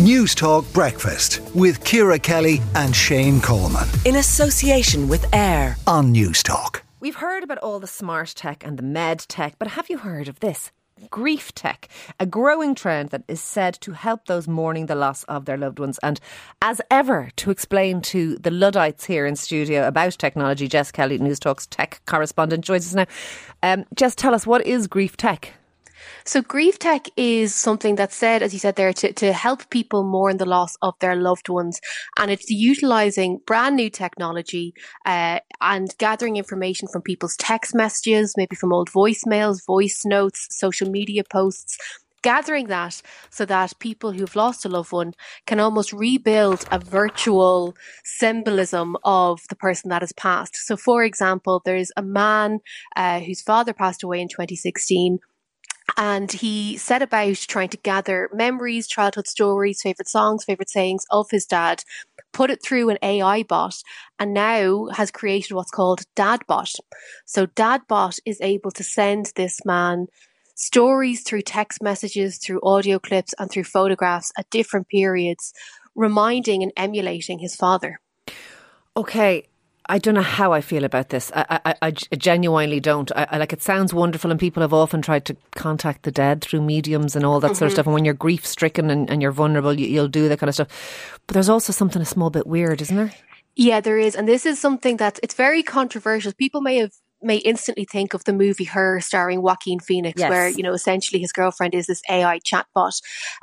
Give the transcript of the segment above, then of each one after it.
News Talk Breakfast with Ciara Kelly and Shane Coleman. In association with AIR on News Talk. We've heard about all the smart tech and the med tech, but have you heard of this? Grief tech, a growing trend that is said to help those mourning the loss of their loved ones. And as ever, to explain to the Luddites here in studio about technology, Jess Kelly, News Talk's tech correspondent, joins us now. Um, Jess, tell us what is grief tech? So grief tech is something that's said, as you said there, to, to help people mourn the loss of their loved ones. And it's utilizing brand new technology uh, and gathering information from people's text messages, maybe from old voicemails, voice notes, social media posts, gathering that so that people who've lost a loved one can almost rebuild a virtual symbolism of the person that has passed. So, for example, there's a man uh, whose father passed away in 2016 and he set about trying to gather memories, childhood stories, favorite songs, favorite sayings of his dad, put it through an AI bot, and now has created what's called DadBot. So DadBot is able to send this man stories through text messages, through audio clips, and through photographs at different periods, reminding and emulating his father. Okay, I don't know how I feel about this. I, I, I genuinely don't. I, I, like it sounds wonderful, and people have often tried to contact the dead through mediums and all that mm-hmm. sort of mm-hmm. stuff. And when you're grief stricken and, and, you're vulnerable, you, you'll do that kind of stuff. But there's also something a small bit weird, isn't there? Yeah, there is, and this is something that it's very controversial. People may have may instantly think of the movie Her starring Joaquin Phoenix, yes. where, you know, essentially his girlfriend is this AI chatbot.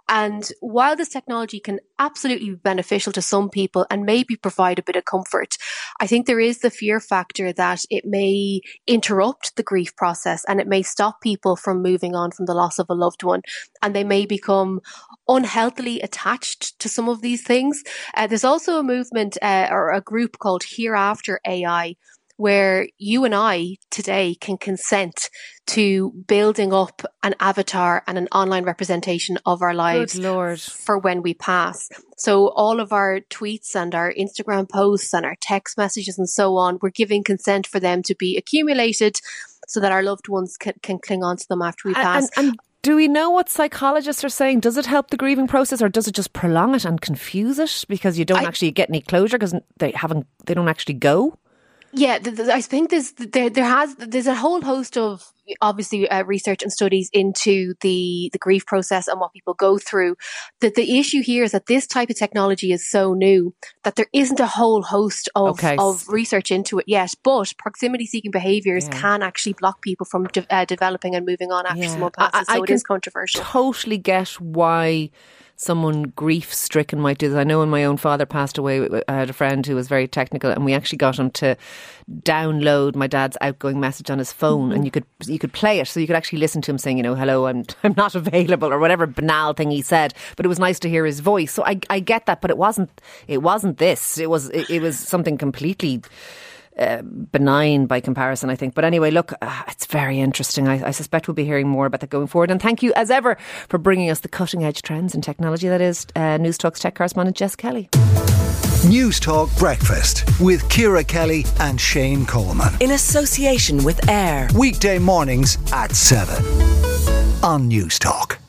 And while this technology can absolutely be beneficial to some people and maybe provide a bit of comfort, I think there is the fear factor that it may interrupt the grief process and it may stop people from moving on from the loss of a loved one. And they may become unhealthily attached to some of these things. Uh, there's also a movement uh, or a group called Hereafter AI where you and I today can consent to building up an avatar and an online representation of our lives for when we pass. So all of our tweets and our Instagram posts and our text messages and so on, we're giving consent for them to be accumulated so that our loved ones can, can cling on to them after we pass. And, and do we know what psychologists are saying? Does it help the grieving process or does it just prolong it and confuse it because you don't I, actually get any closure because they haven't, they don't actually go? Yeah, I think there's there there has there's a whole host of obviously uh, research and studies into the the grief process and what people go through. That the issue here is that this type of technology is so new that there isn't a whole host of okay. of research into it yet. But proximity seeking behaviours yeah. can actually block people from de- uh, developing and moving on after yeah. someone passes. I, so I it is controversial. Totally get why someone grief stricken might do this. I know when my own father passed away, I had a friend who was very technical, and we actually got him to download my dad's outgoing message on his phone, and you could you could play it, so you could actually listen to him saying, you know, hello, I'm I'm not available, or whatever banal thing he said. But it was nice to hear his voice. So I I get that, but it wasn't it wasn't this. It was it, it was something completely uh, benign by comparison, I think. But anyway, look, uh, it's very interesting. I, I, suspect we'll be hearing more about that going forward. And thank you, as ever, for bringing us the cutting edge trends in technology. That is uh, News Talk's tech correspondent Jess Kelly. News Talk Breakfast with Ciara Kelly and Shane Coleman. In association with AIR. Weekday mornings at 7 on News Talk.